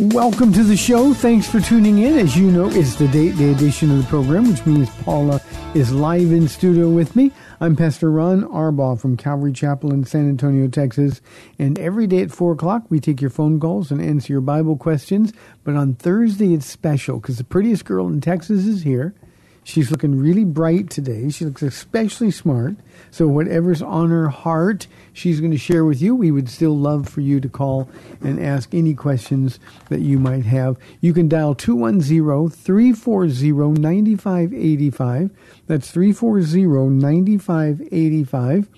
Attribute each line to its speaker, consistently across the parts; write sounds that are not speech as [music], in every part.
Speaker 1: Welcome to the show. Thanks for tuning in. As you know, it's the date day edition of the program, which means Paula is live in studio with me. I'm Pastor Ron Arbaugh from Calvary Chapel in San Antonio, Texas. And every day at 4 o'clock, we take your phone calls and answer your Bible questions. But on Thursday, it's special because the prettiest girl in Texas is here. She's looking really bright today. She looks especially smart. So, whatever's on her heart, she's going to share with you. We would still love for you to call and ask any questions that you might have. You can dial 210 340 9585. That's 340 9585.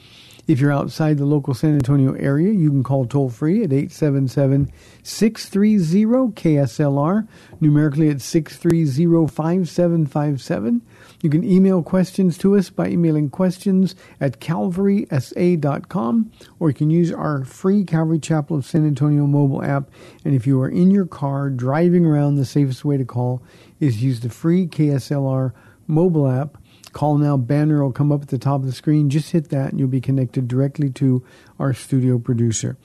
Speaker 1: If you're outside the local San Antonio area, you can call toll free at 877 630 KSLR. Numerically, it's 630 5757. You can email questions to us by emailing questions at calvarysa.com, or you can use our free Calvary Chapel of San Antonio mobile app. And if you are in your car driving around, the safest way to call is use the free KSLR mobile app. Call Now banner will come up at the top of the screen. Just hit that and you'll be connected directly to our studio producer.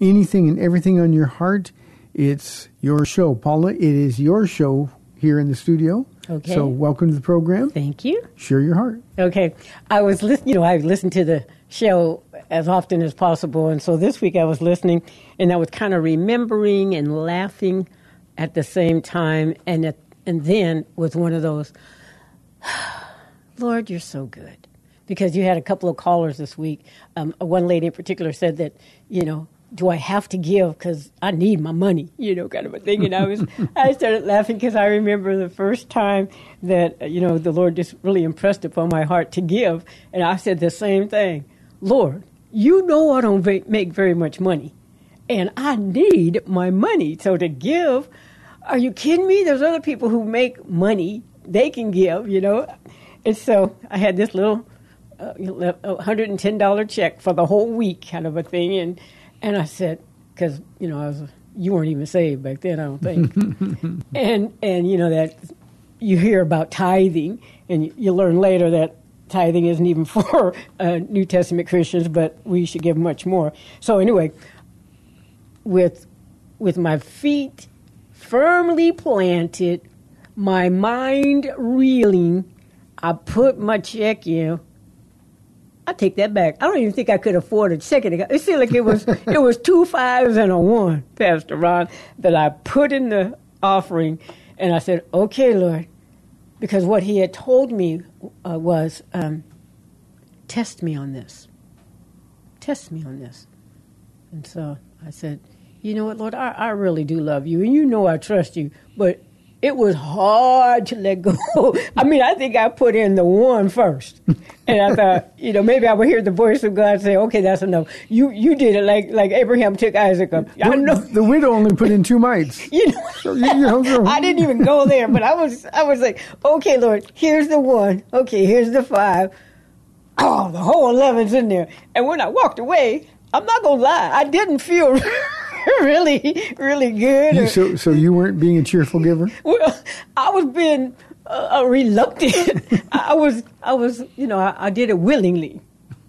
Speaker 1: Anything and everything on your heart, it's your show. Paula, it is your show here in the studio.
Speaker 2: Okay.
Speaker 1: So welcome to the program.
Speaker 2: Thank you.
Speaker 1: Share your heart.
Speaker 2: Okay, I was listening. You know, I listen to the show as often as possible, and so this week I was listening, and I was kind of remembering and laughing at the same time, and at, and then was one of those, [sighs] Lord, you're so good, because you had a couple of callers this week. Um, one lady in particular said that you know. Do I have to give because I need my money? [laughs] You know, kind of a thing. And I was, [laughs] I started laughing because I remember the first time that you know the Lord just really impressed upon my heart to give, and I said the same thing. Lord, you know I don't make very much money, and I need my money. So to give, are you kidding me? There's other people who make money; they can give, you know. And so I had this little uh, $110 check for the whole week, kind of a thing, and and I said, because you know I was you weren't even saved back then, I don't think, [laughs] and and you know that you hear about tithing, and you, you learn later that tithing isn't even [laughs] for uh, New Testament Christians, but we should give much more. So anyway, with with my feet firmly planted, my mind reeling, I put my check in. I take that back. I don't even think I could afford a second. It seemed like it was it was two fives and a one, Pastor Ron, that I put in the offering, and I said, "Okay, Lord," because what He had told me uh, was, um, "Test me on this. Test me on this." And so I said, "You know what, Lord? I, I really do love you, and you know I trust you, but." It was hard to let go. [laughs] I mean, I think I put in the one first, and I thought, you know, maybe I would hear the voice of God say, "Okay, that's enough. You you did it like like Abraham took Isaac up." I know
Speaker 1: The widow only put in two mites. [laughs]
Speaker 2: you know,
Speaker 1: So, you- you know,
Speaker 2: I didn't even go there, but I was, I was like, okay, Lord, here's the one. Okay, here's the five. Oh, the whole eleven's in there. And when I walked away, I'm not gonna lie, I didn't feel [laughs] [laughs] really, really good.
Speaker 1: You-
Speaker 2: or-
Speaker 1: so, so you weren't being a cheerful giver?
Speaker 2: well, I was being uh, uh, reluctant. [laughs] I was, I was, you know, I, I did it willingly.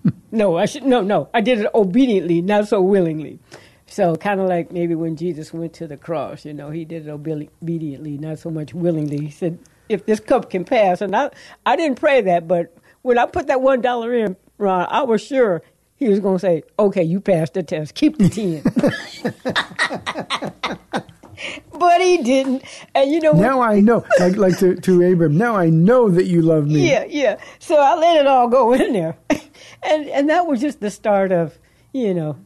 Speaker 2: [laughs] No, I should no, no. I did it obediently, not so willingly. So kind of like maybe when Jesus went to the cross, you know, he did it obediently, not so much willingly. He said, "If this cup can pass," and I, I didn't pray that, but when I put that one dollar in, Ron, I was sure he was going to say, "Okay, you passed the test. Keep the ten." [laughs] but he didn't. And you know what?
Speaker 1: now I know, like like to, to Abram. Now I know that you love me.
Speaker 2: Yeah, yeah. So I let it all go [laughs] in there, and and that was just the start of you know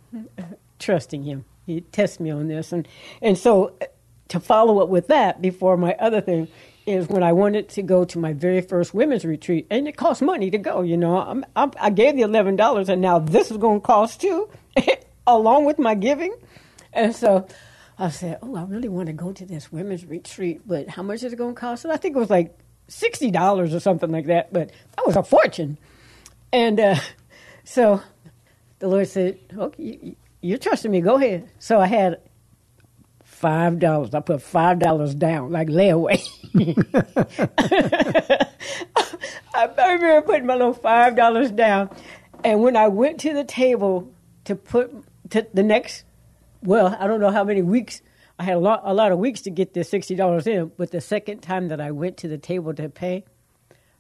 Speaker 2: trusting him. He tests me on this, and and so uh, to follow up with that before my other thing is when I wanted to go to my very first women's retreat, and it cost money to go. You know, I'm, I'm, I gave the eleven dollars, and now this is going to cost too, [laughs] along with my giving, and so. I said, "Oh, I really want to go to this women's retreat, but how much is it going to cost?" And I think it was like sixty dollars or something like that, but that was a fortune. And uh, [laughs] so the Lord said, "Okay, you, you're trusting me. Go ahead." So I had five dollars. I put five dollars down, like layaway. [laughs] I remember putting my little five dollars down, and when I went to the table to put to the next, well, I don't know how many weeks. I had a lot, a lot of weeks to get this sixty dollars in. But the second time that I went to the table to pay,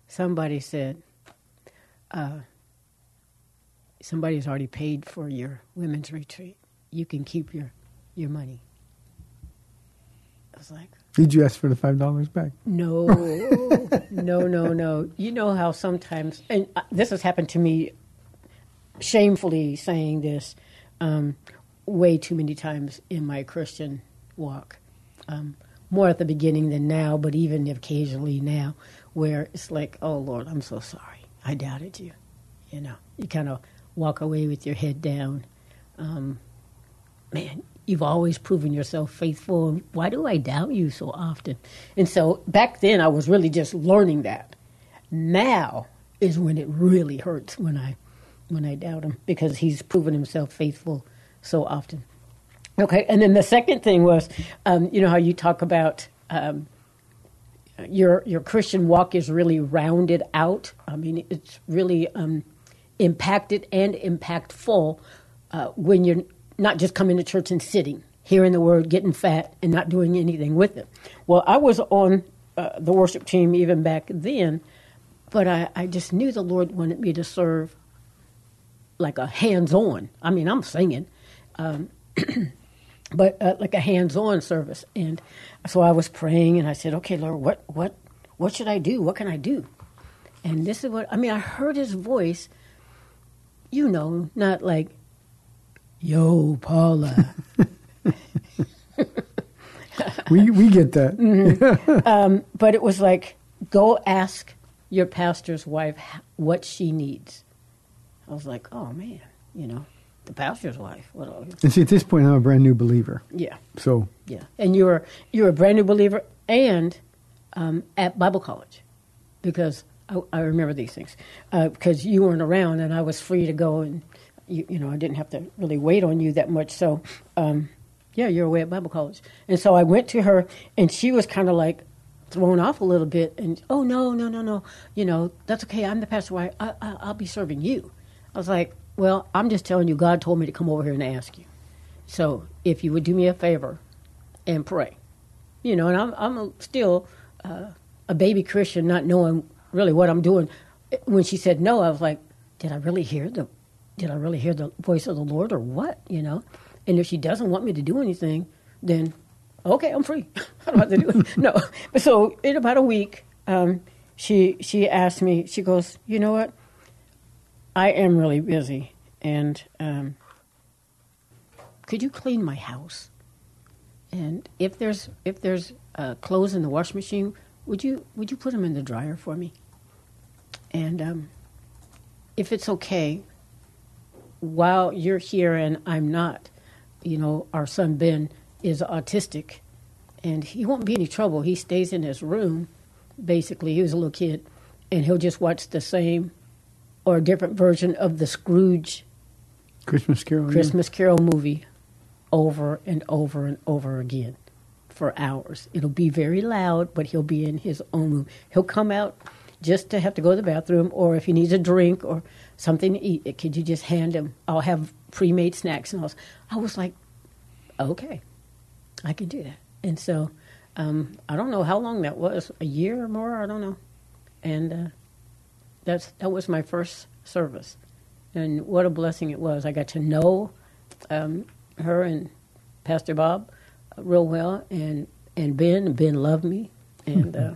Speaker 2: somebody said, uh, "Somebody's already paid for your women's retreat. You can keep your your money." I was like,
Speaker 1: Did you ask for the five dollars back?
Speaker 2: no, [laughs] no, no, no. You know how sometimes, and uh, this has happened to me, shamefully saying this, um, way too many times in my Christian walk. Um, more at the beginning than now, but even occasionally now, where it's like, oh Lord, I'm so sorry. I doubted you. You know, you kind of walk away with your head down. Um, man, you've always proven yourself faithful. Why do I doubt you so often? And so back then, I was really just learning that. Now is when it really hurts when I when I doubt him because he's proven himself faithful so often. Okay, and then the second thing was, um, you know how you talk about um, your your Christian walk is really rounded out. I mean, it's really um, impacted and impactful uh, when you're not just coming to church and sitting, hearing the word, getting fat, and not doing anything with it. Well, I was on uh, the worship team even back then, but I, I just knew the Lord wanted me to serve like a hands-on. I mean, I'm singing, um, [clears throat] but uh, like a hands-on service. And so I was praying, and I said, "Okay, Lord, what what what should I do? What can I do?" And this is what I mean. I heard His voice. You know, not like, "Yo, Paula." [laughs]
Speaker 1: We we get that. [laughs]
Speaker 2: but it was like, go ask your pastor's wife what she needs. I was like, oh man, you know, the pastor's wife. What?
Speaker 1: And see, at this point, I'm a brand new believer.
Speaker 2: Yeah,
Speaker 1: So
Speaker 2: yeah. And you're you're a brand new believer and um, at Bible college because I, I remember these things uh, because you weren't around and I was free to go and you, you know I didn't have to really wait on you that much. So um, yeah, you're away at Bible college, and so I went to her and she was kind of like thrown off a little bit and oh no no no no you know that's okay I'm the pastor I, I, I'll be serving you. I was like, well, I'm just telling you, God told me to come over here and ask you. So if you would do me a favor and pray, you know, and I'm I'm still uh, a baby Christian, not knowing really what I'm doing. When she said no, I was like, did I really hear the did I really hear the voice of the Lord or what? You know, and if she doesn't want me to do anything, then okay, I'm free. [laughs] I don't have to do it. No, but [laughs] so in about a week, um, she she asked me. She goes, you know what? I am really busy, and um, could you clean my house? And if there's if there's uh, clothes in the wash machine, would you would you put them in the dryer for me? And um, if it's okay, while you're here and I'm not, you know, our son Ben is autistic, and he won't be any trouble. He stays in his room, basically. He was a little kid, and he'll just watch the same or a different version of the Scrooge
Speaker 1: Christmas Carol. yeah.
Speaker 2: Christmas Carol movie over and over and over again for hours. It'll be very loud, but he'll be in his own room. He'll come out just to have to go to the bathroom, or if he needs a drink or something to eat, could you just hand him? I'll have pre-made snacks, and I was, I was like, okay, I can do that. And so, um, I don't know how long that was, a year or more, I don't know. And uh, that's that was my first service, and what a blessing it was. I got to know um, her and Pastor Bob real well, and and Ben and Ben loved me, and uh,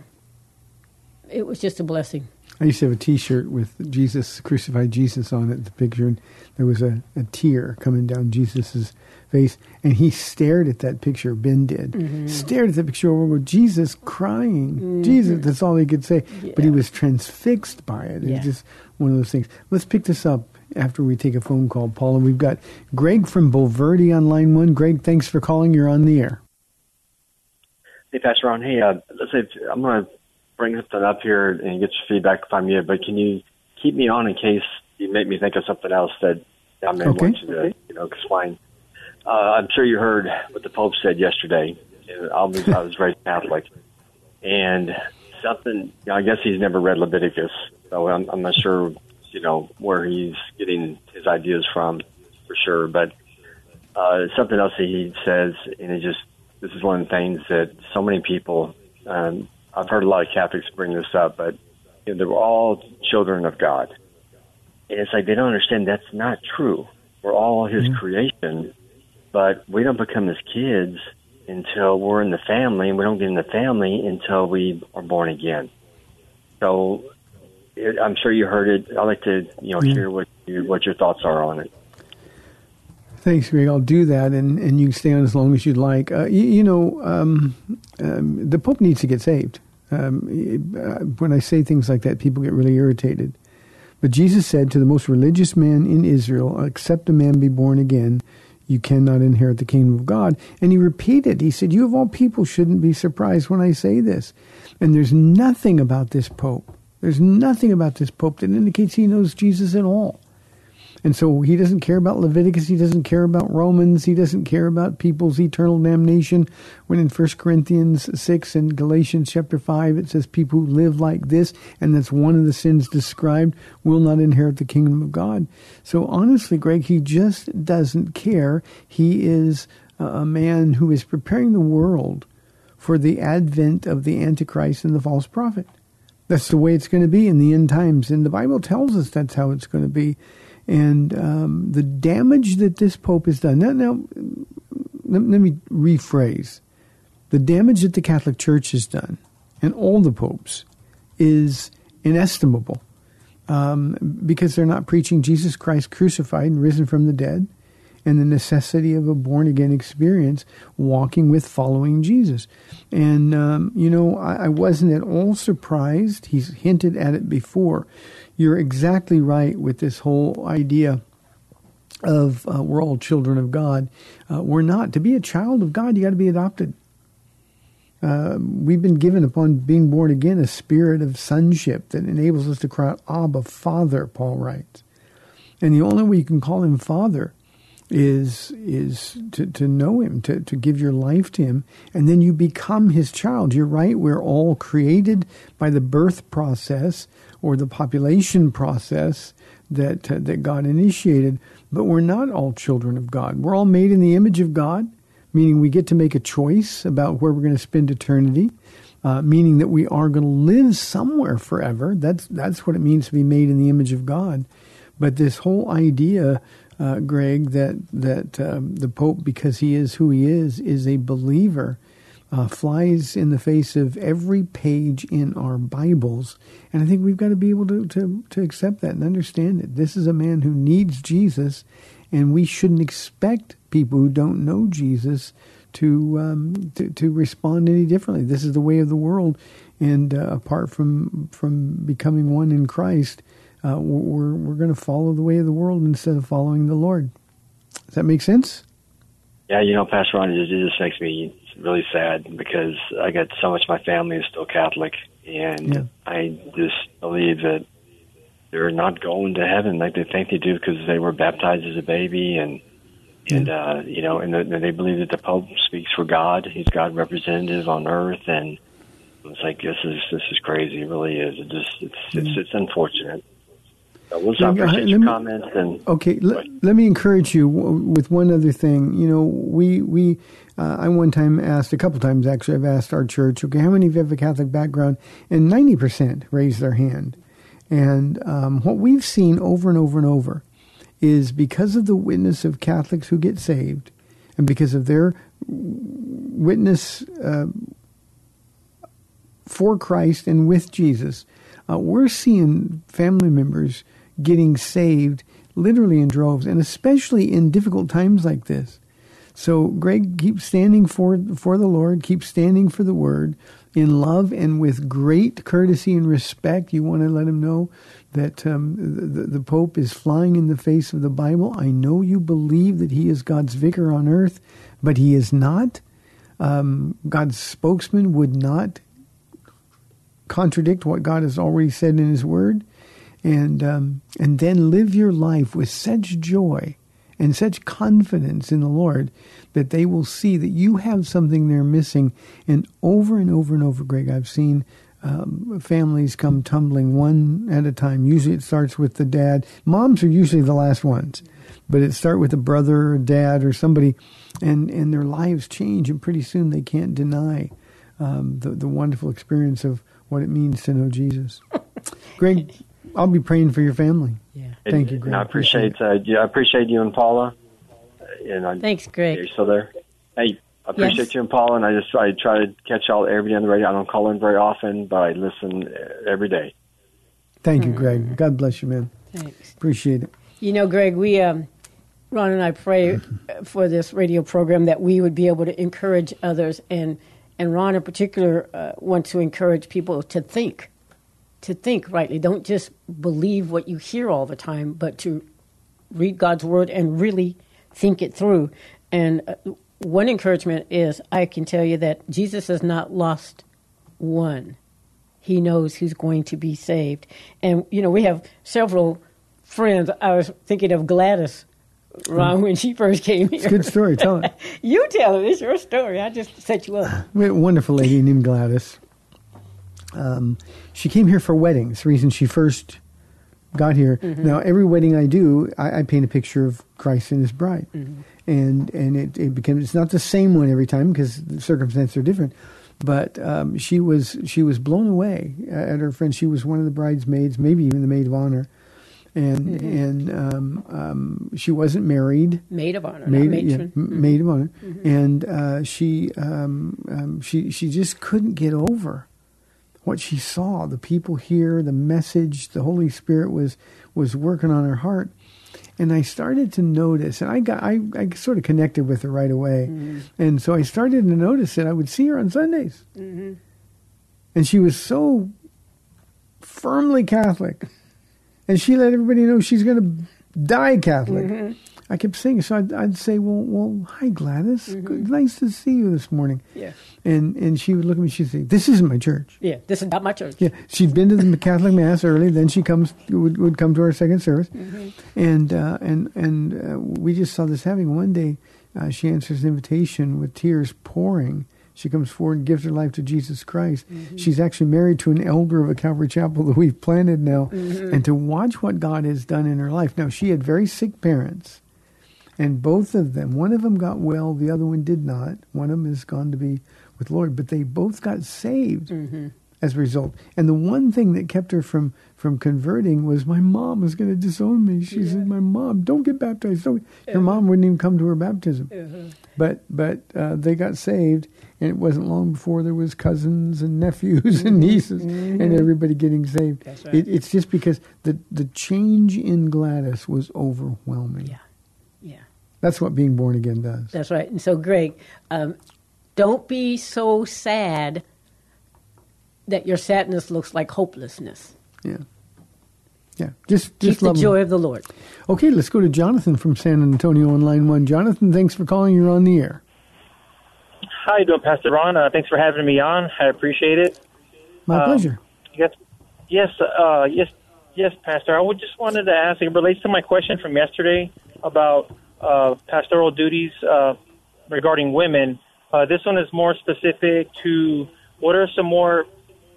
Speaker 2: [laughs] it was just a blessing.
Speaker 1: I used to have a T-shirt with Jesus, crucified Jesus on it, the picture, and there was a, a tear coming down Jesus's face, and he stared at that picture. Ben did
Speaker 2: Mm-hmm.
Speaker 1: stared at the picture over. Jesus crying, Jesus. That's all he could say. But he was transfixed by it. It
Speaker 2: Yeah.
Speaker 1: was just one of those things. Let's pick this up after we take a phone call, Paula. We've got Greg from Bulverde on line one. Greg, thanks for calling. You're on the air.
Speaker 3: Hey, Pastor Ron. Hey, uh, let's say I'm going to bring something up here and get your feedback if I'm you, but can you keep me on in case you make me think of something else that I may
Speaker 1: Okay.
Speaker 3: want you to, you know, explain? Uh, I'm sure you heard what the Pope said yesterday. I was, I was raised Catholic, and something. You know, I guess he's never read Leviticus, so I'm, I'm not sure, you know, where he's getting his ideas from, for sure. But uh, something else that he says, and it just this is one of the things that so many people. Um, I've heard a lot of Catholics bring this up, but you know, they're all children of God, and it's like they don't understand that's not true. We're all His mm-hmm. creation, but we don't become His kids until we're in the family, and we don't get in the family until we are born again. So, it, I'm sure you heard it. I'd like to, you know, mm-hmm. hear what you, what your thoughts are on it.
Speaker 1: Thanks, Greg. I'll do that, and, and you can stay on as long as you'd like. Uh, you, you know, um, um, the Pope needs to get saved. Um, uh, when I say things like that, people get really irritated. But Jesus said to the most religious man in Israel, except a man be born again, you cannot inherit the kingdom of God. And he repeated, he said, You of all people shouldn't be surprised when I say this. And there's nothing about this Pope, there's nothing about this Pope that indicates he knows Jesus at all. And so he doesn't care about Leviticus. He doesn't care about Romans. He doesn't care about people's eternal damnation. When in 1 Corinthians 6 and Galatians chapter 5, it says people who live like this, and that's one of the sins described, will not inherit the kingdom of God. So honestly, Greg, he just doesn't care. He is a man who is preparing the world for the advent of the Antichrist and the false prophet. That's the way it's going to be in the end times. And the Bible tells us that's how it's going to be. And um, the damage that this Pope has done. Now, now let, let me rephrase. The damage that the Catholic Church has done, and all the popes, is inestimable um, because they're not preaching Jesus Christ crucified and risen from the dead and the necessity of a born again experience walking with following Jesus. And, um, you know, I, I wasn't at all surprised. He's hinted at it before. You're exactly right with this whole idea of uh, we're all children of God. Uh, we're not. To be a child of God, you got to be adopted. Uh, we've been given upon being born again a spirit of sonship that enables us to cry out, Abba, Father, Paul writes. And the only way you can call him Father is is to, to know him, to, to give your life to him, and then you become his child. You're right, we're all created by the birth process or the population process that uh, that God initiated, but we're not all children of God. We're all made in the image of God, meaning we get to make a choice about where we're going to spend eternity. Uh, meaning that we are going to live somewhere forever. That's that's what it means to be made in the image of God. But this whole idea, uh, Greg, that that um, the Pope, because he is who he is, is a believer, uh, flies in the face of every page in our Bibles, and I think we've got to be able to, to to accept that and understand it. This is a man who needs Jesus, and we shouldn't expect people who don't know Jesus to um, to, to respond any differently. This is the way of the world, and uh, apart from from becoming one in Christ, uh, we're we're going to follow the way of the world instead of following the Lord. Does that make sense?
Speaker 3: Yeah, you know, Pastor Ron, it just, it just makes me really sad because I got so much. of My family is still Catholic, and
Speaker 1: Yeah.
Speaker 3: I just believe that they're not going to heaven like they think they do because they were baptized as a baby, and and uh, you know, and the, they believe that the Pope speaks for God. He's God representative on earth, and it's like this is this is crazy. It really is. It just it's it's, it's unfortunate. So we'll
Speaker 1: Yeah,
Speaker 3: appreciate
Speaker 1: let
Speaker 3: your
Speaker 1: me-
Speaker 3: comments and
Speaker 1: Okay, let, let me encourage you w- with one other thing. You know, we we uh, I one time asked a couple times actually. I've asked our church, okay, how many of you have a Catholic background? And ninety percent raised their hand. And um, what we've seen over and over and over is because of the witness of Catholics who get saved, and because of their witness uh, for Christ and with Jesus, uh, we're seeing family members getting saved literally in droves, and especially in difficult times like this. So, Greg, keep standing for for the Lord. Keep standing for the Word in love and with great courtesy and respect. You want to let him know that um, the, the Pope is flying in the face of the Bible. I know you believe that he is God's vicar on earth, but he is not. Um, God's spokesman would not contradict what God has already said in His Word, and um, and then live your life with such joy and such confidence in the Lord that they will see that you have something they're missing. And over and over and over, Greg, I've seen um, families come tumbling one at a time. Usually it starts with the dad. Moms are usually the last ones, but it start with a brother or dad or somebody, and, and their lives change, and pretty soon they can't deny um, the, the wonderful experience of what it means to know Jesus. [laughs] Greg, I'll be praying for your family.
Speaker 2: Yeah.
Speaker 1: Thank you,
Speaker 3: And
Speaker 1: Greg.
Speaker 3: I appreciate, uh, yeah, I appreciate you and Paula. And I,
Speaker 2: Thanks, Greg.
Speaker 3: You're still there. Hey, I appreciate
Speaker 2: Yes.
Speaker 3: you and Paula, and I just I try to catch y'all every day on the radio. I don't call in very often, but I listen uh, every day.
Speaker 1: Thank you, Greg. God bless you, man.
Speaker 2: Thanks.
Speaker 1: Appreciate it.
Speaker 2: You know, Greg, we, um, Ron and I pray uh, for this radio program that we would be able to encourage others, and and Ron in particular uh, wants to encourage people to think, to think rightly. Don't just believe what you hear all the time, but to read God's word and really think it through. And uh, one encouragement is, I can tell you that Jesus has not lost one. He knows who's going to be saved. And, you know, we have several friends. I was thinking of Gladys, Ron, when she first came here.
Speaker 1: It's a Good story. Tell [laughs] it.
Speaker 2: you tell it. It's your story. I just set you up.
Speaker 1: We had a wonderful lady named Gladys. Um, she came here for weddings. The reason she first got here. Now, every wedding I do, I, I paint a picture of Christ and His bride, and and it, it becomes it's not the same one every time because the circumstances are different. But um, she was she was blown away at her friend. She was one of the bridesmaids, maybe even the maid of honor, and and um, um, she wasn't married
Speaker 2: Maid of honor,
Speaker 1: maid,
Speaker 2: not
Speaker 1: yeah,
Speaker 2: matron.
Speaker 1: m- maid of honor, and uh, she um, um, she she just couldn't get over what she saw. The people here, the message, the Holy Spirit was was working on her heart, and I started to notice, and I got I, I sort of connected with her right away, mm-hmm. and so I started to notice that I would see her on Sundays, mm-hmm. and she was so firmly Catholic, and she let everybody know she's going to die Catholic. Mm-hmm. I kept saying, so I'd, I'd say, well, well, hi Gladys, Good, nice to see you this morning.
Speaker 2: Yeah.
Speaker 1: And and she would look at me, she'd say, this isn't my church.
Speaker 2: Yeah, this is not my church.
Speaker 1: Yeah, she'd been to the Catholic mass early. Then she comes would, would come to our second service, and uh, and and uh, we just saw this happening. One day, uh, she answers an invitation with tears pouring. She comes forward and gives her life to Jesus Christ. She's actually married to an elder of a Calvary Chapel [laughs] that we've planted now, and to watch what God has done in her life. Now she had very sick parents, and both of them, one of them got well, the other one did not. One of them has gone to be with Lord, but they both got saved mm-hmm. as a result. And the one thing that kept her from from converting was my mom was going to disown me. She said, "My mom, don't get baptized." Don't. Her mom wouldn't even come to her baptism. Mm-hmm. But but uh, they got saved, and it wasn't long before there was cousins and nephews and mm-hmm. nieces and everybody getting saved.
Speaker 2: Right.
Speaker 1: It, it's just because the the change in Gladys was overwhelming.
Speaker 2: Yeah, yeah.
Speaker 1: That's what being born again does.
Speaker 2: That's right. And so, Greg, um, don't be so sad that your sadness looks like hopelessness.
Speaker 1: Yeah. Yeah. Just
Speaker 2: Keep
Speaker 1: just
Speaker 2: the
Speaker 1: love 'em.
Speaker 2: joy of the Lord.
Speaker 1: Okay, let's go to Jonathan from San Antonio on line one. Jonathan, thanks for calling. You're on the air.
Speaker 4: How you doing, Pastor Ron? Uh, thanks for having me on. I appreciate it.
Speaker 1: My
Speaker 4: Um,
Speaker 1: pleasure.
Speaker 4: Yes, yes, uh, yes, yes, Pastor. I would just wanted to ask. It relates to my question from yesterday about uh, pastoral duties uh, regarding women. Uh, this one is more specific to what are some more.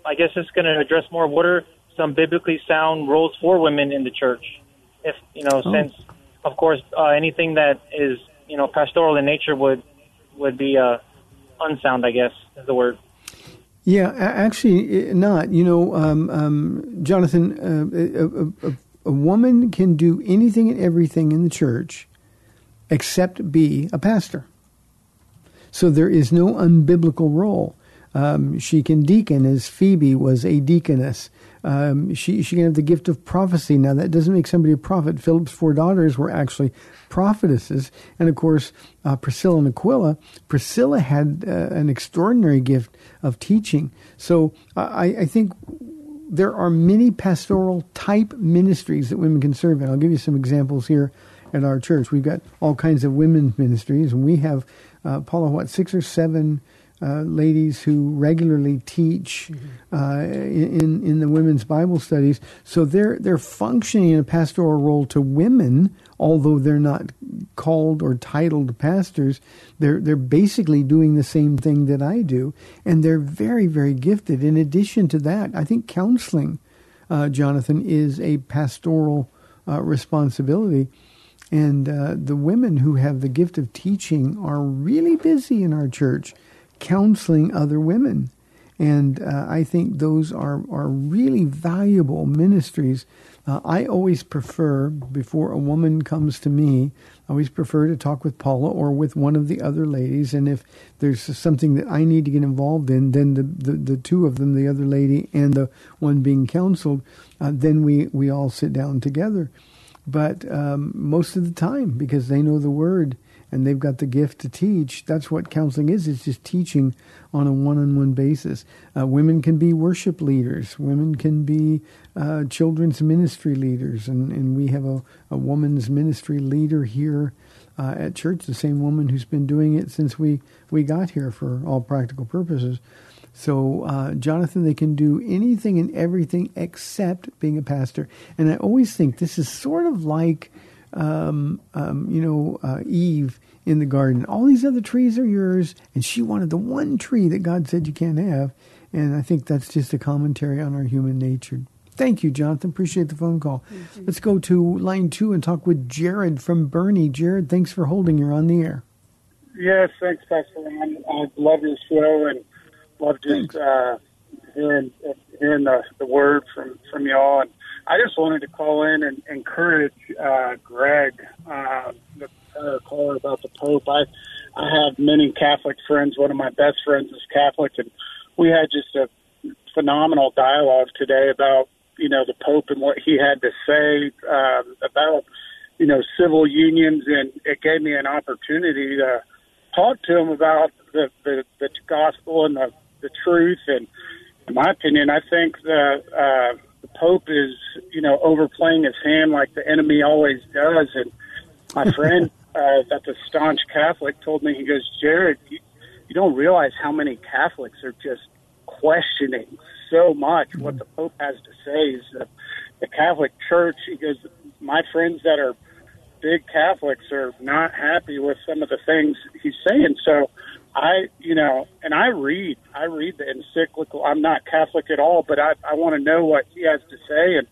Speaker 4: I guess it's going to address more. What are some biblically sound roles for women in the church? If you know,
Speaker 1: Oh.
Speaker 4: since of course uh, anything that is you know pastoral in nature would would be uh, unsound. I guess is the word.
Speaker 1: Yeah, actually, not. You know, um, um, Jonathan, uh, a, a, a woman can do anything and everything in the church except be a pastor. So there is no unbiblical role. Um, she can deacon as Phoebe was a deaconess. Um, she, she can have the gift of prophecy. Now, that doesn't make somebody a prophet. Philip's four daughters were actually prophetesses. And of course, uh, Priscilla and Aquila, Priscilla had uh, an extraordinary gift of teaching. So I, I think there are many pastoral type ministries that women can serve in. I'll give you some examples here at our church. We've got all kinds of women's ministries, and we have, uh, Paula, what, six or seven uh, ladies who regularly teach mm-hmm. uh, in in the women's Bible studies. So they're they're functioning in a pastoral role to women, although they're not called or titled pastors. They're they're basically doing the same thing that I do, and they're very very gifted. In addition to that, I think counseling, uh, Jonathan, is a pastoral uh, responsibility. And uh, the women who have the gift of teaching are really busy in our church counseling other women. And uh, I think those are, are really valuable ministries. Uh, I always prefer, before a woman comes to me, I always prefer to talk with Paula or with one of the other ladies. And if there's something that I need to get involved in, then the, the, the two of them, the other lady and the one being counseled, uh, then we, we all sit down together. But um, most of the time, because they know the word, and they've got the gift to teach. That's what counseling is. It's just teaching on a one-on-one basis. Uh, women can be worship leaders. Women can be uh, children's ministry leaders, and, and we have a, a woman's ministry leader here uh, at church. The same woman who's been doing it since we we got here for all practical purposes. So, uh, Jonathan, they can do anything and everything except being a pastor. And I always think this is sort of like um, um, you know, uh, Eve in the garden. All these other trees are yours, and she wanted the one tree that God said you can't have. And I think that's just a commentary on our human nature. Thank you, Jonathan. Appreciate the phone call. Let's go to line two and talk with Jared from Boerne. Jared, thanks for holding. You're on the air.
Speaker 5: Yes, thanks, Pastor Ron. I love your show and love just uh, hearing hearing the, the word from from y'all. And I just wanted to call in and encourage uh, Greg, uh, the uh, caller about the Pope. I I have many Catholic friends. One of my best friends is Catholic, and we had just a phenomenal dialogue today about you know the Pope and what he had to say um, about you know civil unions, and it gave me an opportunity to talk to him about the the, the gospel and the the truth. And in my opinion, I think that. Uh, the Pope is, you know, overplaying his hand like the enemy always does. And my [laughs] friend, uh, that's a staunch Catholic, told me, he goes, Jared, you, you don't realize how many Catholics are just questioning so much mm-hmm. what the Pope has to say. Is that the Catholic Church, he goes, my friends that are big Catholics are not happy with some of the things he's saying. So I, you know, and I read, I read the encyclical. I'm not Catholic at all, but I, I want to know what he has to say. And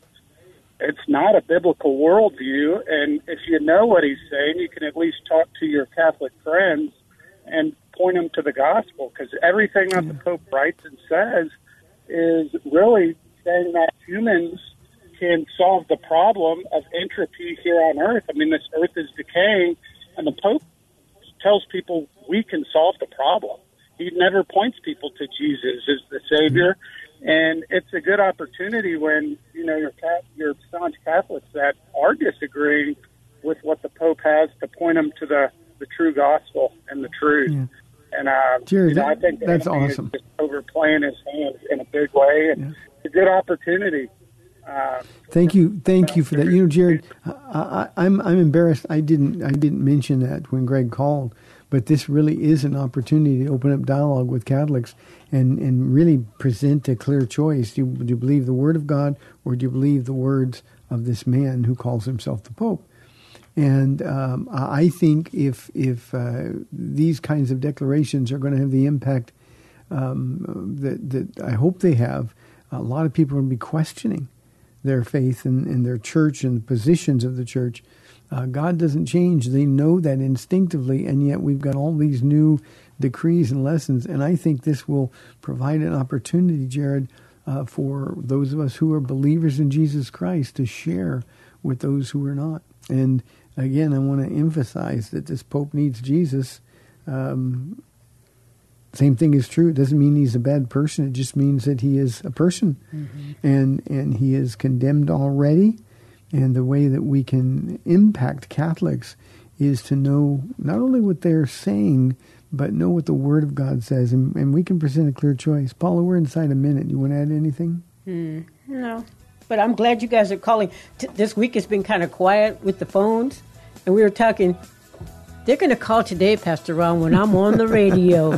Speaker 5: it's not a biblical worldview. And if you know what he's saying, you can at least talk to your Catholic friends and point them to the gospel because everything that the hmm. Pope writes and says is really saying that humans can solve the problem of entropy here on earth. I mean, this earth is decaying, and the Pope tells people we can solve the problem. He never points people to Jesus as the Savior, and it's a good opportunity when you know your your staunch Catholics that are disagreeing with what the Pope has to point them to the the true gospel and the truth. Yeah. And uh,
Speaker 1: Jared,
Speaker 5: you know, I think
Speaker 1: that's awesome.
Speaker 5: Overplaying his hands in a big way, and yeah. it's a good opportunity.
Speaker 1: Thank you, thank you for that. You know, Jared, I, am I'm, I'm embarrassed. I didn't I didn't mention that when Greg called, but this really is an opportunity to open up dialogue with Catholics and and really present a clear choice. Do you, do you believe the Word of God, or do you believe the words of this man who calls himself the Pope? And um, I think if if uh, these kinds of declarations are going to have the impact um, that that I hope they have, a lot of people are going to be questioning their faith and, and their church and the positions of the church. Uh, God doesn't change. They know that instinctively, and yet we've got all these new decrees and lessons. And I think this will provide an opportunity, Jared, uh, for those of us who are believers in Jesus Christ to share with those who are not. And again, I want to emphasize that this Pope needs Jesus. Um, same thing is true. It doesn't mean he's a bad person. It just means that he is a person, mm-hmm. and and he is condemned already. And the way that we can impact Catholics is to know not only what they're saying, but know what the Word of God says, and, and we can present a clear choice. Paula, we're inside a minute. You want to add anything? Hmm.
Speaker 2: No, but I'm glad you guys are calling. T- this week has been kind of quiet with the phones, and we were talking. They're going to call today, Pastor Ron, when I'm on the radio. [laughs]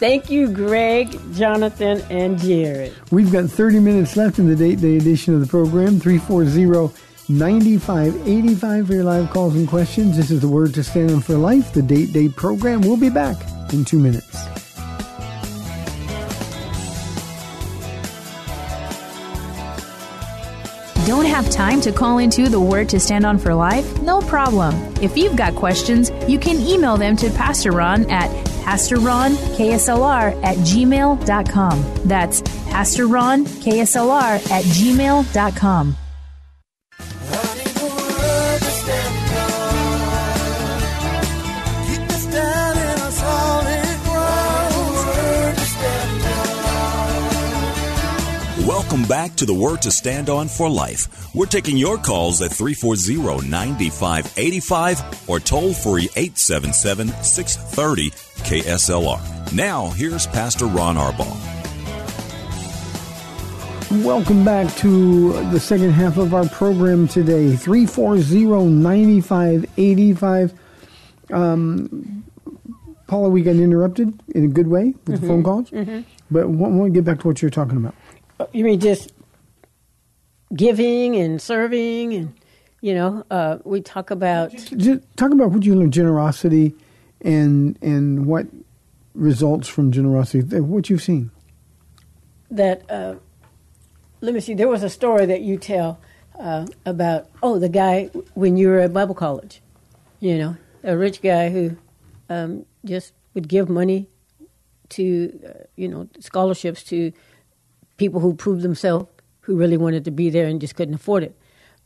Speaker 2: Thank you, Greg, Jonathan, and Jared.
Speaker 1: We've got 30 minutes left in the date day edition of the program. 340 9585 for your live calls and questions. This is the Word to Stand on for Life, the date day program. We'll be back in two minutes.
Speaker 6: Don't have time to call into the Word to Stand On for Life? No problem. If you've got questions, you can email them to Pastor Ron at PastorRonKSLR at gmail.com. That's PastorRonKSLR at gmail.com.
Speaker 7: Welcome back to the Word to Stand On for Life. We're taking your calls at 340 9585 or toll free 877 630 KSLR. Now, here's Pastor Ron Arbaugh.
Speaker 1: Welcome back to the second half of our program today. 340-9585. Um, Paula, we got interrupted in a good way with the phone calls. But I want to get back to what you're talking about.
Speaker 2: You mean just giving and serving, and you know, uh, we talk about
Speaker 1: Just talk about what you learned, generosity, and and what results from generosity, what you've seen.
Speaker 2: that. Uh, let me see. There was a story that you tell uh, about. Oh, the guy when you were at Bible college. You know, a rich guy who um, just would give money to, uh, you know, scholarships to people who proved themselves, who really wanted to be there and just couldn't afford it.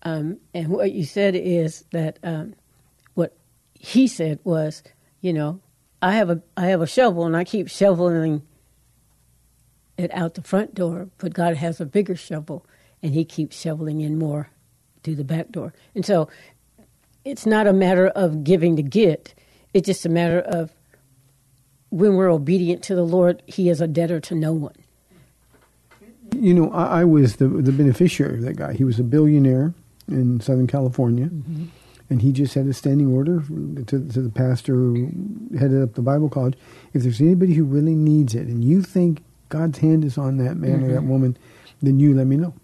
Speaker 2: Um, and what you said is that um, what he said was, you know, I have a I have a shovel and I keep shoveling it out the front door, but God has a bigger shovel and He keeps shoveling in more through the back door. And so it's not a matter of giving to get, it's just a matter of when we're obedient to the Lord, He is a debtor to no one.
Speaker 1: You know, I, I was the the beneficiary of that guy. He was a billionaire in Southern California, and he just had a standing order to, to the pastor who headed up the Bible college. If there's anybody who really needs it, and you think God's hand is on that man or that woman, then you let me know.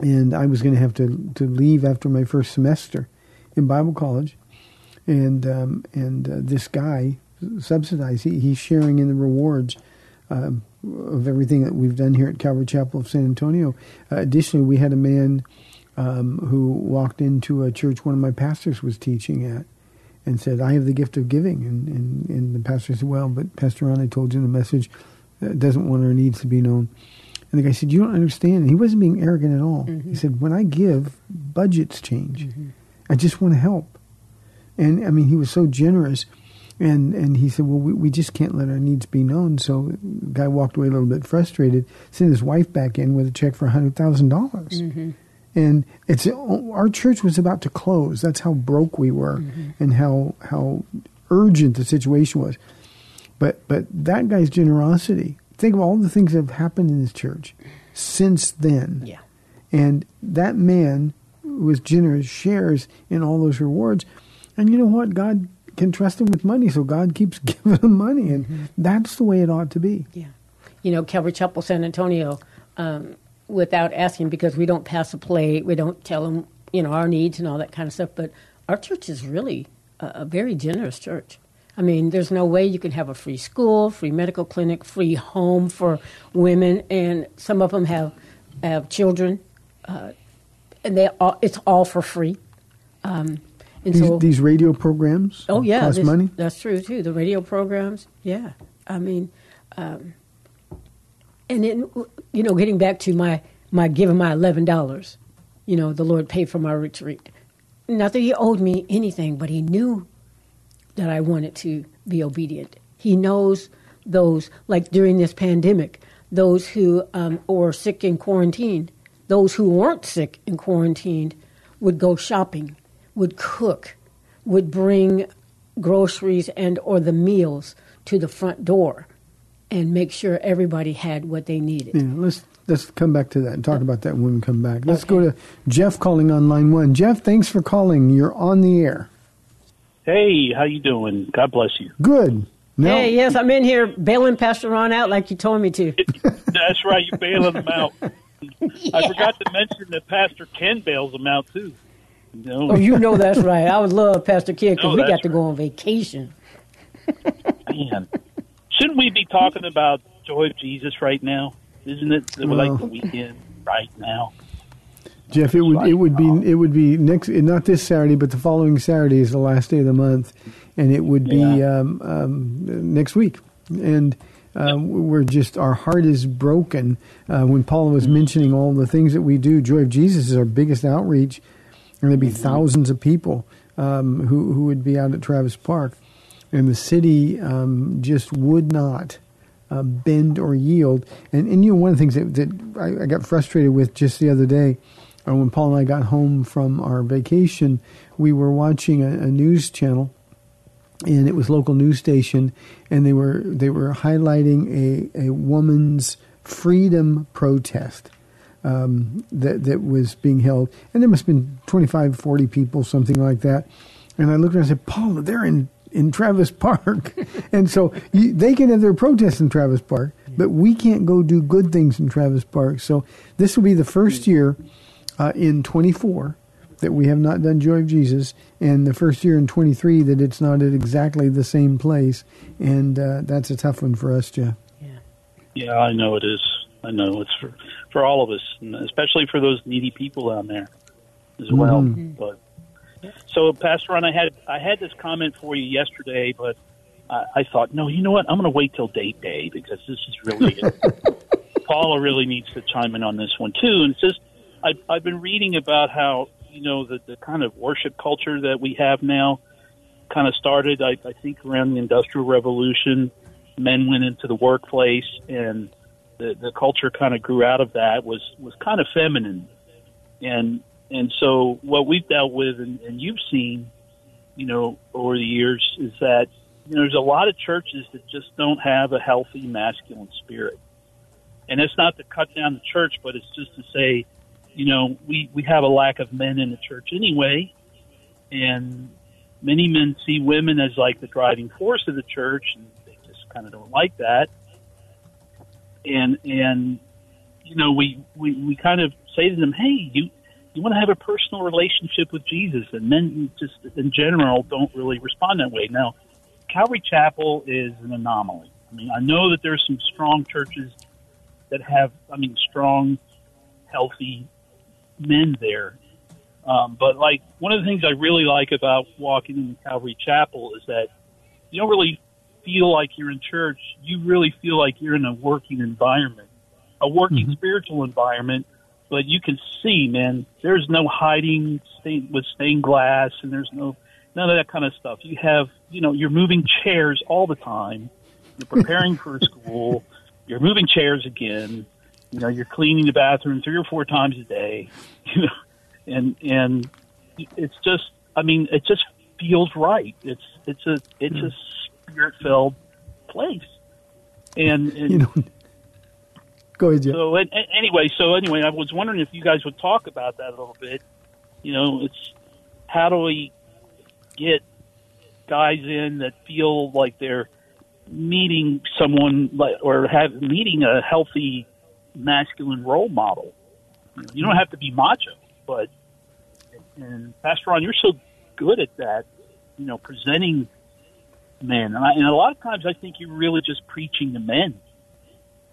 Speaker 1: And I was going to have to to leave after my first semester in Bible college, and um, and uh, this guy subsidized. He, he's sharing in the rewards um, of everything that we've done here at Calvary Chapel of San Antonio. Uh, additionally, we had a man um, who walked into a church one of my pastors was teaching at and said, I have the gift of giving. And, and, and the pastor said, Well, but Pastor Ron, I told you in the message, uh, doesn't want our needs to be known. And the guy said, You don't understand. And he wasn't being arrogant at all. He said, When I give, budgets change. I just want to help. And I mean, he was so generous. And and he said, well, we, we just can't let our needs be known. So the guy walked away a little bit frustrated, sent his wife back in with a check for $100,000. dollars mm-hmm. And it's our church was about to close. That's how broke we were mm-hmm. and how how urgent the situation was. But but that guy's generosity, think of all the things that have happened in this church since then.
Speaker 2: Yeah.
Speaker 1: And that man was generous shares in all those rewards. And you know what? God can trust him with money, so God keeps [laughs] giving him money. And that's the way it ought to be.
Speaker 2: Yeah. You know, Calvary Chapel San Antonio, um, without asking, because we don't pass a plate, we don't tell them, you know, our needs and all that kind of stuff, but our church is really a, a very generous church. I mean, there's no way you can have a free school, free medical clinic, free home for women, and some of them have have children, uh, and they all, it's all for free. Um, and
Speaker 1: These,
Speaker 2: so,
Speaker 1: these radio programs
Speaker 2: Oh yeah,
Speaker 1: cost
Speaker 2: this-
Speaker 1: money.
Speaker 2: That's true too. The radio programs, yeah. I mean, um, and then you know, getting back to my my giving my eleven dollars, you know, the Lord paid for my retreat. Not that He owed me anything, but He knew that I wanted to be obedient. He knows those, like during this pandemic, those who um, were sick in quarantine, those who weren't sick and quarantined would go shopping, would cook, would bring groceries and or the meals to the front door and make sure everybody had what they needed.
Speaker 1: Yeah, let's let's come back to that and talk about that when we come back. Let's go to Jeff calling on line one. Jeff, thanks for calling. You're on the air.
Speaker 8: Hey, how you doing? God bless you.
Speaker 1: Good. Now,
Speaker 2: Hey, yes, I'm in here bailing Pastor Ron out like you told me to. [laughs]
Speaker 8: That's right, you bailing them out. [laughs] I forgot to mention that Pastor Ken bails them out too. You know,
Speaker 2: Oh, you know that's right. I would love Pastor Kid because
Speaker 8: No,
Speaker 2: we got to go on vacation. [laughs]
Speaker 8: man. Shouldn't we be talking about joy of Jesus right now? Isn't it
Speaker 1: Well.
Speaker 8: like the weekend right now?
Speaker 1: Jeff, it would it would be it would be next not this Saturday, but the following Saturday is the last day of the month, and it would be
Speaker 8: Yeah.
Speaker 1: um, um, next week. And uh, we're just our heart is broken. Uh, when Paula was mentioning all the things that we do, Joy of Jesus is our biggest outreach, and there'd be thousands of people um, who who would be out at Travis Park, and the city um, just would not uh, bend or yield. And, and you know, one of the things that, that I, I got frustrated with just the other day, uh, when Paul and I got home from our vacation, we were watching a, a news channel, and it was local news station, and they were they were highlighting a, a woman's freedom protest um, that that was being held, and there must have been 25, 40 people, something like that. And I looked and I said, Paula, they're in in Travis Park, [laughs] and so you, they can have their protests in Travis Park, but we can't go do good things in Travis Park. So this will be the first year uh, in 24 that we have not done Joy of Jesus, and the first year in 23 that it's not at exactly the same place, and uh, that's a tough one for us, Jeff.
Speaker 8: Yeah, I know it is. I know it's for for all of us, and especially for those needy people down there as well.
Speaker 1: Mhm.
Speaker 8: But so, Pastor Ron, I had I had this comment for you yesterday, but I, I thought, no, you know what? I'm going to wait till date day because this is really [laughs] Paula really needs to chime in on this one too. And it's just I, I've been reading about how you know the the kind of worship culture that we have now kind of started. I, I think around the Industrial Revolution, men went into the workplace, and the the culture kind of grew out of that. was was kind of feminine, and and so what we've dealt with, and, and you've seen, you know, over the years, is that you know, there's a lot of churches that just don't have a healthy masculine spirit, and it's not to cut down the church, but it's just to say, you know, we we have a lack of men in the church anyway, and many men see women as like the driving force of the church, and they just kind of don't like that. And and you know, we we we kind of say to them, hey, you you want to have a personal relationship with Jesus, and men just in general don't really respond that way. Now, Calvary Chapel is an anomaly. I mean, I know that there's some strong churches that have, I mean, strong, healthy men there. Um, but like one of the things I really like about walking in Calvary Chapel is that you don't really feel like you're in church. You really feel like you're in a working environment, a working mm-hmm. spiritual environment. But you can see, man, there's no hiding stain, with stained glass, and there's no none of that kind of stuff. You have, you know, you're moving chairs all the time. You're preparing for [laughs] school. You're moving chairs again. You know, you're cleaning the bathroom three or four times a day. [laughs] You know, and and it's just, I mean, it just feels right. It's it's a it's a hmm. Spirit filled place. And, and [laughs]
Speaker 1: You know, go ahead, Jeff.
Speaker 8: so and, and anyway, so anyway, I was wondering if you guys would talk about that a little bit. You know, it's how do we get guys in that feel like they're meeting someone like or have meeting a healthy masculine role model. You, know, you don't have to be macho, but and Pastor Ron, you're so good at that. You know, presenting men, and, I, and a lot of times I think you're really just preaching to men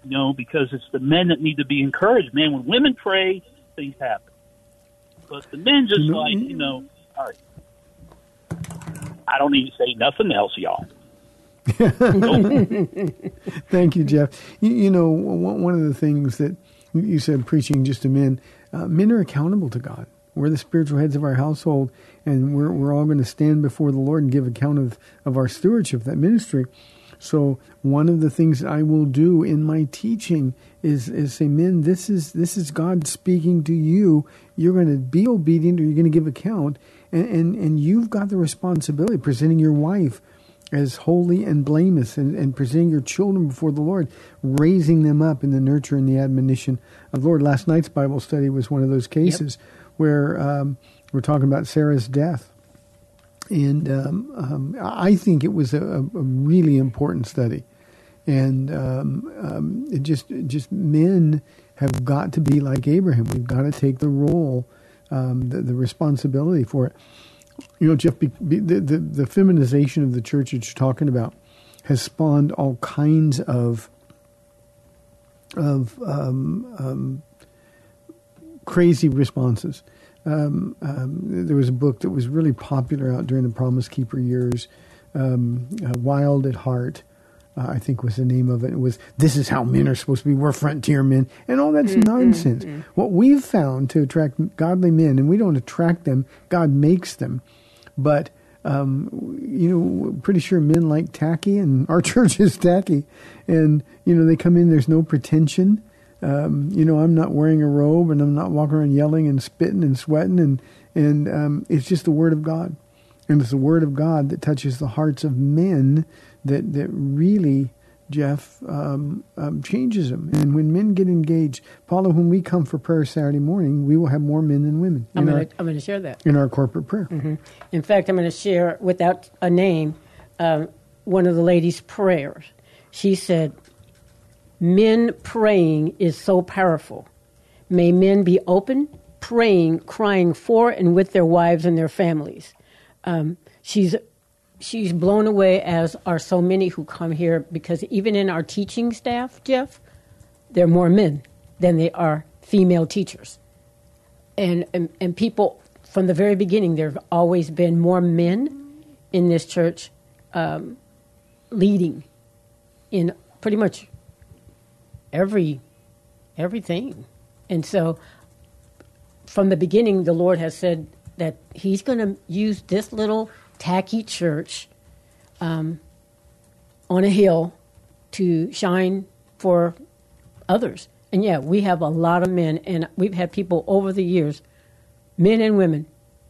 Speaker 8: you know, because it's the men that need to be encouraged. Man, when women pray, things happen. But the men just like, you know, all right. I don't need to say nothing else, y'all. [laughs]
Speaker 1: Thank you, Jeff. You, you know, one one of the things that you said, preaching just to men, uh, men are accountable to God. We're the spiritual heads of our household, and we're, we're all going to stand before the Lord and give account of, of our stewardship, that ministry. So one of the things I will do in my teaching is is say, men, this is this is God speaking to you. You're going to be obedient, or you're going to give account, and and, and you've got the responsibility of presenting your wife as holy and blameless and, and presenting your children before the Lord, raising them up in the nurture and the admonition of the Lord. Last night's Bible study was one of those cases yep. Where um, we're talking about Sarah's death. And um, um, I think it was a, a, really important study. And um, um, it just, just men have got to be like Abraham. We've got to take the role, the, the responsibility for it you know, Jeff, the, the, the feminization of the church that you're talking about has spawned all kinds of of um, um, crazy responses. Um, um, there was a book that was really popular out during the Promise Keeper years, um, uh, Wild at Heart. Uh, I think was the name of it. It was "This is how men are supposed to be. We're frontier men," and all that's mm-hmm. nonsense. Mm-hmm. What we've found to attract godly men, and we don't attract them; God makes them. But um, you know, pretty sure men like tacky, and [laughs] our church is tacky. And you know, they come in. There's no pretension. Um, you know, I'm not wearing a robe, and I'm not walking around yelling and spitting and sweating, and and um, it's just the word of God, and it's the word of God that touches the hearts of men that that really Jeff, um, um, changes them. And when men get engaged, Paula, when we come for prayer Saturday morning, we will have more men than women.
Speaker 2: I'm going to share that.
Speaker 1: In our corporate prayer.
Speaker 2: Mm-hmm. In fact, I'm going to share, without a name, uh, one of the ladies' prayers. She said, Men praying is so powerful. May men be open, praying, crying for and with their wives and their families. Um, she's she's blown away, as are so many who come here, because even in our teaching staff, Jeff, there are more men than there are female teachers. And, and, and people, from the very beginning, there have always been more men in this church um, leading in pretty much every everything. And so from the beginning, the Lord has said that He's going to use this little tacky church um, on a hill to shine for others. And yeah, we have a lot of men, and we've had people over the years, men and women.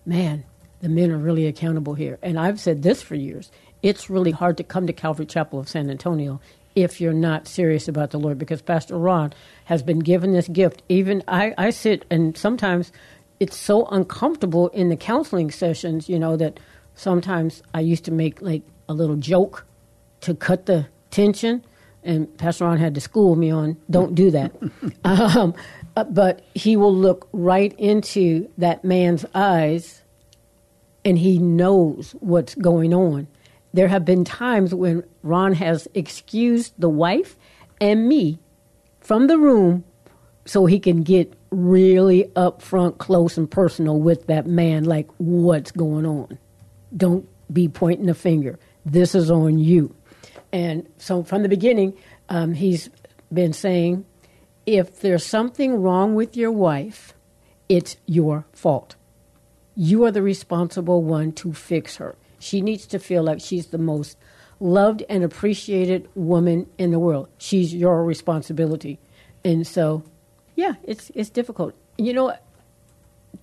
Speaker 2: Man, the men are really accountable here. And I've said this for years. It's really hard to come to Calvary Chapel of San Antonio if you're not serious about the Lord, because Pastor Ron has been given this gift. Even I, I sit, and sometimes it's so uncomfortable in the counseling sessions, you know, that sometimes I used to make like a little joke to cut the tension, and Pastor Ron had to school me on don't do that. [laughs] um, but he will look right into that man's eyes, and he knows what's going on. There have been times when Ron has excused the wife and me from the room so he can get really up front, close, and personal with that man, like what's going on don't be pointing a finger. This is on you. And so from the beginning, um, he's been saying, if there's something wrong with your wife, it's your fault. You are the responsible one to fix her. She needs to feel like she's the most loved and appreciated woman in the world. She's your responsibility. And so, yeah, it's it's difficult. You know,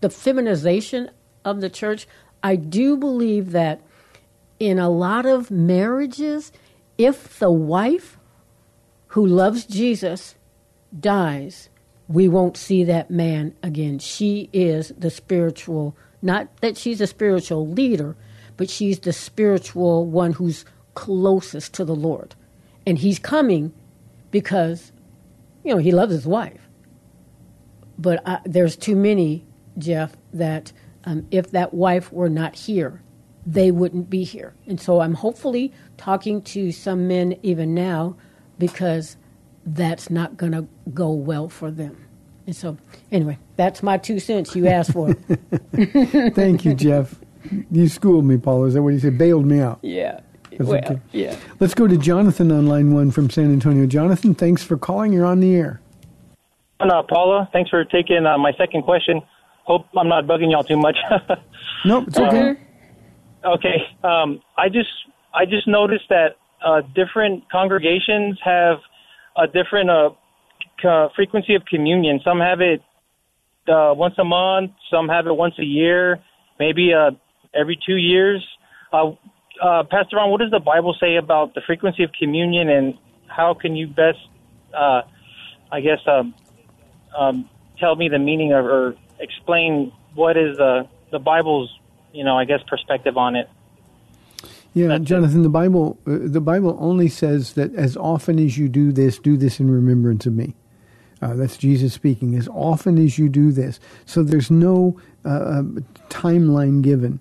Speaker 2: the feminization of the church, I do believe that in a lot of marriages, if the wife who loves Jesus dies, we won't see that man again. She is the spiritual, not that she's a spiritual leader, but she's the spiritual one who's closest to the Lord. And he's coming because, you know, he loves his wife. But I, there's too many, Jeff, that um, if that wife were not here, they wouldn't be here. And so I'm hopefully talking to some men even now because that's not going to go well for them. And so, anyway, that's my two cents you asked for. [laughs]
Speaker 1: Thank you, Jeff. You schooled me, Paul. Is that what you said? Bailed me out.
Speaker 2: Yeah. Well, okay. yeah.
Speaker 1: Let's go to Jonathan on line one from San Antonio. Jonathan, thanks for calling. You're on the air.
Speaker 4: Uh, Paula, thanks for taking uh, my second question. Hope I'm not bugging y'all too much. [laughs]
Speaker 1: nope, it's okay.
Speaker 4: Um, okay. Um, I just I just noticed that uh, different congregations have a different uh, c- frequency of communion. Some have it uh, once a month. Some have it once a year. Maybe uh, every two years. Uh, uh, Pastor Ron, what does the Bible say about the frequency of communion, and how can you best, uh, I guess, um, um, tell me the meaning of or explain what is the the Bible's, you know, I guess, perspective on it?
Speaker 1: Yeah, Jonathan, the Bible uh, the Bible only says that as often as you do this, do this in remembrance of me. Uh, that's Jesus speaking. As often as you do this, so there's no uh, um, timeline given.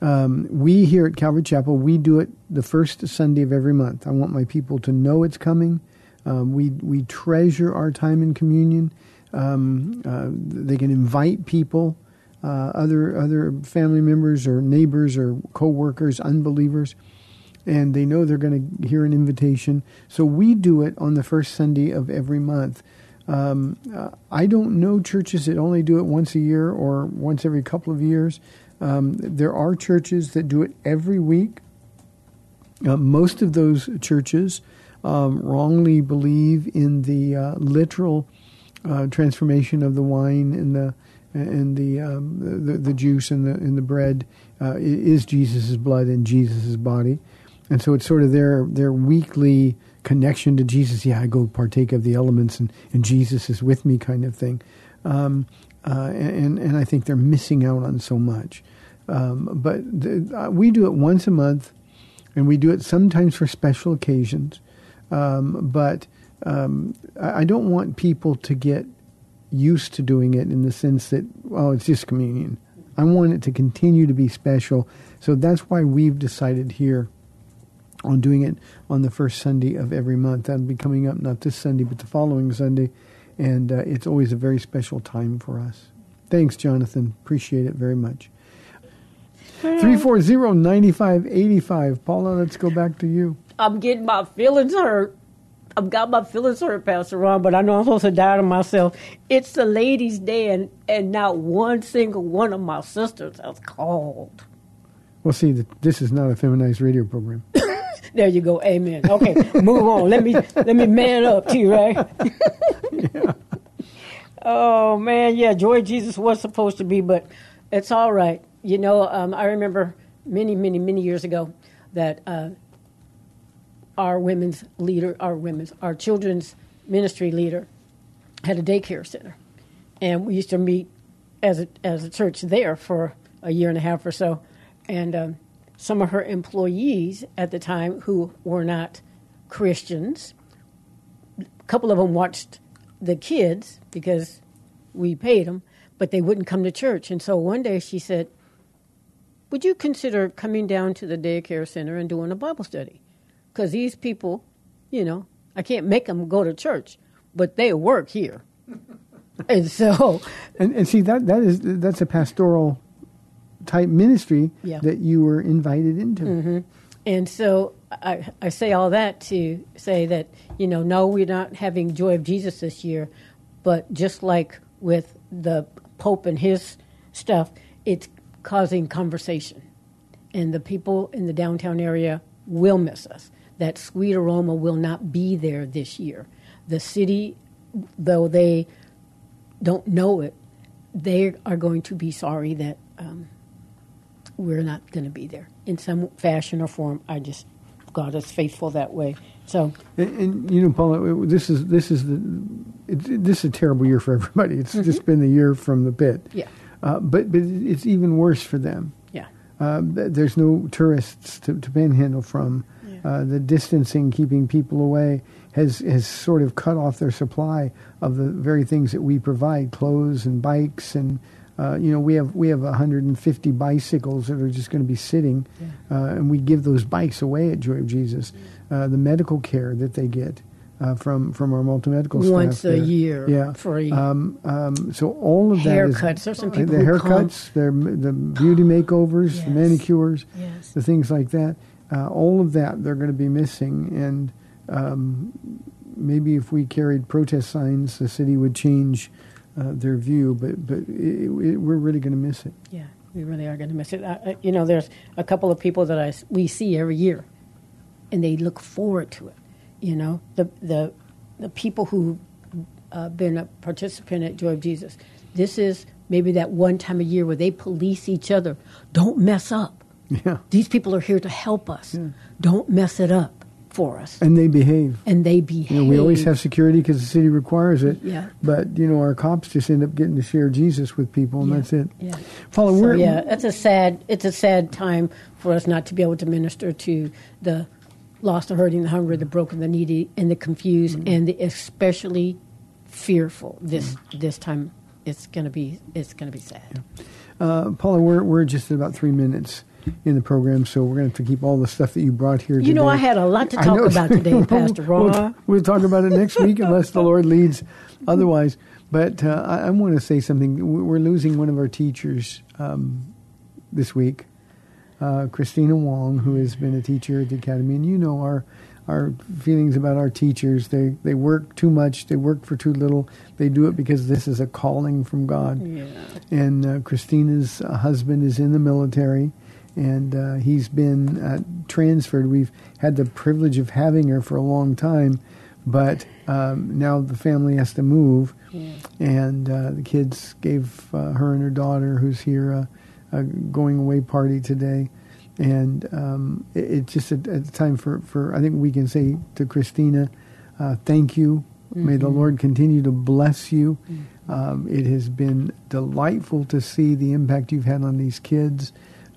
Speaker 1: Um, we here at Calvary Chapel, we do it the first Sunday of every month. I want my people to know it's coming. Um, we we treasure our time in communion. Um, uh, they can invite people, uh, other other family members or neighbors or coworkers, unbelievers, and they know they're going to hear an invitation. So we do it on the first Sunday of every month. Um, uh, I don't know churches that only do it once a year or once every couple of years. Um, there are churches that do it every week. Uh, most of those churches um, wrongly believe in the uh, literal uh, transformation of the wine and the and the um, the, the, juice and the and the bread uh, is Jesus' blood and Jesus' body, and so it's sort of their their weekly connection to Jesus. Yeah, I go partake of the elements, and, and Jesus is with me, kind of thing. Um, uh, and and I think they're missing out on so much. Um, but the, uh, we do it once a month, and we do it sometimes for special occasions. Um, but um, I, I, don't want people to get used to doing it in the sense that oh, it's just communion. I want it to continue to be special. So that's why we've decided here on doing it on the first Sunday of every month. That'll be coming up not this Sunday, but the following Sunday. And uh, it's always a very special time for us. Thanks, Jonathan. Appreciate it very much. 340-9585. Paula, let's go back to you.
Speaker 2: I'm getting my feelings hurt. I've got my feelings hurt, Pastor Ron, but I know I'm supposed to die to myself. It's the ladies' day, and, and not one single one of my sisters has called.
Speaker 1: Well, see, this is not a feminized radio program. [laughs]
Speaker 2: there you go. Amen. Okay, move on. Let me let me man up too, right? [laughs] yeah. Oh man, yeah. Joy Jesus was supposed to be, but it's all right. You know, um, I remember many, many, many years ago that uh, our women's leader, our women's, our children's ministry leader had a daycare center, and we used to meet as a as a church there for a year and a half or so, and um, some of her employees at the time who were not Christians, a couple of them watched the kids because we paid them, but they wouldn't come to church, and so one day she said, would you consider coming down to the daycare center and doing a Bible study? Because these people, you know, I can't make them go to church, but they work here. [laughs] and so.
Speaker 1: And, and see, that, that is, that's a pastoral type ministry
Speaker 2: yeah.
Speaker 1: that you were invited into.
Speaker 2: Mm-hmm. And so I, I say all that to say that, you know, no, we're not having Joy of Jesus this year, but just like with the Pope and his stuff, it's causing conversation. And the people in the downtown area will miss us. That sweet aroma will not be there this year. The city, though they don't know it, they are going to be sorry that um, we're not going to be there in some fashion or form. I just God is faithful that way. So,
Speaker 1: and, and you know, Paula, this is this is the it, this is a terrible year for everybody. It's mm-hmm. just been the year from the pit.
Speaker 2: Yeah.
Speaker 1: Uh, but but it's even worse for them.
Speaker 2: Yeah.
Speaker 1: Uh, there's no tourists to, to panhandle from. Yeah. Uh, the distancing, keeping people away, has has sort of cut off their supply of the very things that we provide: clothes and bikes, and uh, you know we have we have 150 bicycles that are just going to be sitting, yeah. Uh, and we give those bikes away at Joy of Jesus. Uh, the medical care that they get uh, from from our multi-medical staff
Speaker 2: once a
Speaker 1: there.
Speaker 2: year,
Speaker 1: yeah,
Speaker 2: free.
Speaker 1: Um, um, so all of
Speaker 2: that
Speaker 1: haircuts.
Speaker 2: There's some people
Speaker 1: the haircuts, their the beauty [gasps] makeovers,
Speaker 2: yes.
Speaker 1: the manicures,
Speaker 2: yes.
Speaker 1: the things like that. Uh, all of that they're going to be missing, and um, maybe if we carried protest signs, the city would change uh, their view. But but it, it, we're really going to miss it.
Speaker 2: Yeah, we really are going to miss it. you know, there's a couple of people that I we see every year and they look forward to it. You know, the the the people who uh, been a participant at Joy of Jesus. This is maybe that one time a year where they police each other. Don't mess up. [laughs]
Speaker 1: Yeah.
Speaker 2: These people are here to help us. Don't mess it up for us.
Speaker 1: And they behave.
Speaker 2: And they behave.
Speaker 1: You know, we always have security because the city requires it.
Speaker 2: Yeah.
Speaker 1: But you know, our cops just end up getting to share Jesus with people, and
Speaker 2: Yeah.
Speaker 1: that's it.
Speaker 2: Yeah.
Speaker 1: Paula,
Speaker 2: So,
Speaker 1: we're
Speaker 2: yeah, that's a sad. It's a sad time for us not to be able to minister to the lost, the hurting, the hungry, the broken, the needy, and the confused,
Speaker 1: Mm-hmm.
Speaker 2: and the especially fearful. This this time, it's gonna be it's gonna be sad.
Speaker 1: uh, Paula, we're we're just at about three minutes in the program, so we're going to have to keep all the stuff that you brought here.
Speaker 2: You know. I had a lot to talk about today, [laughs] Pastor
Speaker 1: we'll, we'll talk about it next week unless the Lord leads otherwise. But uh, I, I want to say something. We- We're losing one of our teachers um, this week, uh, Christina Wong, who has been a teacher at the academy, and you know our our feelings about our teachers. They they work too much. They work for too little. They do it because this is a calling from God.
Speaker 2: Yeah.
Speaker 1: And uh, Christina's husband is in the military, and uh, he's been uh, transferred. We've had the privilege of having her for a long time, but um, now the family has to move, and uh, the kids gave uh, her and her daughter, who's here, a, a going away party today. And um, it, it's just a, a time for, for, I think we can say to Christina, uh, thank you. May the Lord continue to bless you. Um, it has been delightful to see the impact you've had on these kids.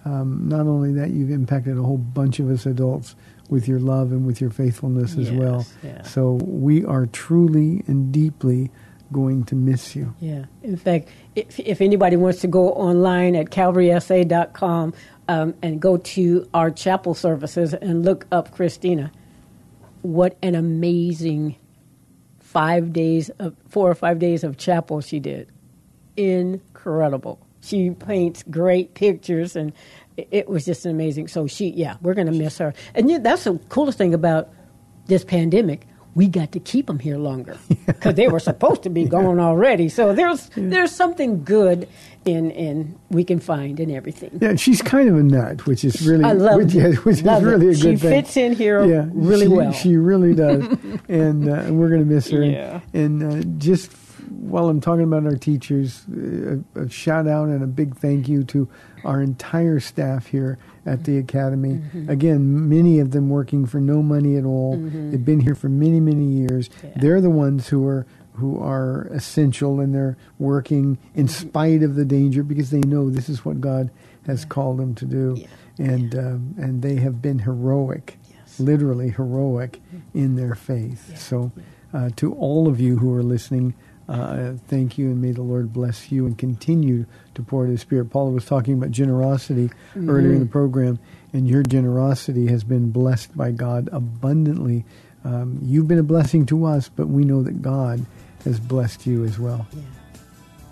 Speaker 1: Um, not only that, you've impacted a whole bunch of us adults with your love and with your faithfulness as
Speaker 2: Yes,
Speaker 1: well.
Speaker 2: yeah.
Speaker 1: So we are truly and deeply going to miss you.
Speaker 2: Yeah. In fact, if, if anybody wants to go online at calvarysa.com um, and go to our chapel services and look up Christina, what an amazing five days of four or five days of chapel she did. Incredible. She paints great pictures and it- was just amazing. So she, yeah, we're going to miss her. And yeah, that's the coolest thing about this pandemic. We got to keep them here longer [laughs] because they were supposed to be gone already. So there's there's something good in in we can find in everything.
Speaker 1: Yeah, she's kind of a nut, which is really,
Speaker 2: I love
Speaker 1: which,
Speaker 2: it.
Speaker 1: yeah, which
Speaker 2: Love
Speaker 1: is really
Speaker 2: it.
Speaker 1: a good
Speaker 2: She
Speaker 1: thing.
Speaker 2: fits in here
Speaker 1: yeah,
Speaker 2: really
Speaker 1: she,
Speaker 2: well.
Speaker 1: She really does, [laughs] and uh, and we're going to miss her. And-
Speaker 2: Yeah.
Speaker 1: And, uh, just while I'm talking about our teachers, uh, a, a shout out and a big thank you to our entire staff here at the academy.
Speaker 2: Mm-hmm.
Speaker 1: Again, many of them working for no money at all.
Speaker 2: Mm-hmm.
Speaker 1: They've been here for many, many years. They're the ones who are who are essential and they're working in
Speaker 2: Mm-hmm.
Speaker 1: spite of the danger because they know this is what God has called them to do,
Speaker 2: Yeah.
Speaker 1: and um, and they have been heroic,
Speaker 2: Yes.
Speaker 1: literally heroic in their faith. So, uh, to all of you who are listening. Uh, thank you, and may the Lord bless you and continue to pour out His Spirit. Paula was talking about generosity earlier in the program, and your generosity has been blessed by God abundantly. Um, you've been a blessing to us, but we know that God has blessed you as well.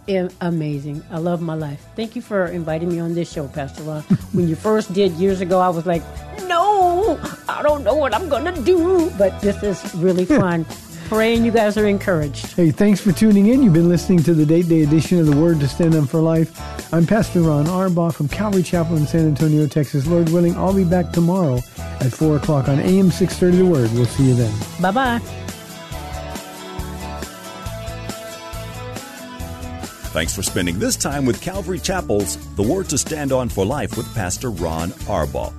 Speaker 2: Am- amazing. I love my life. Thank you for inviting me on this show, Pastor Ron. [laughs] when you first did years ago, I was like, no, I don't know what I'm going to do. But this is really [laughs] fun. Praying you guys are encouraged.
Speaker 1: Hey, thanks for tuning in. You've been listening to the date day edition of the Word to Stand On for Life. I'm Pastor Ron Arbaugh from Calvary Chapel in San Antonio, Texas. Lord willing, I'll be back tomorrow at 4 o'clock on AM 630 The Word. We'll see you then.
Speaker 2: Bye bye.
Speaker 7: Thanks for spending this time with Calvary Chapel's The Word to Stand On for Life with Pastor Ron Arbaugh.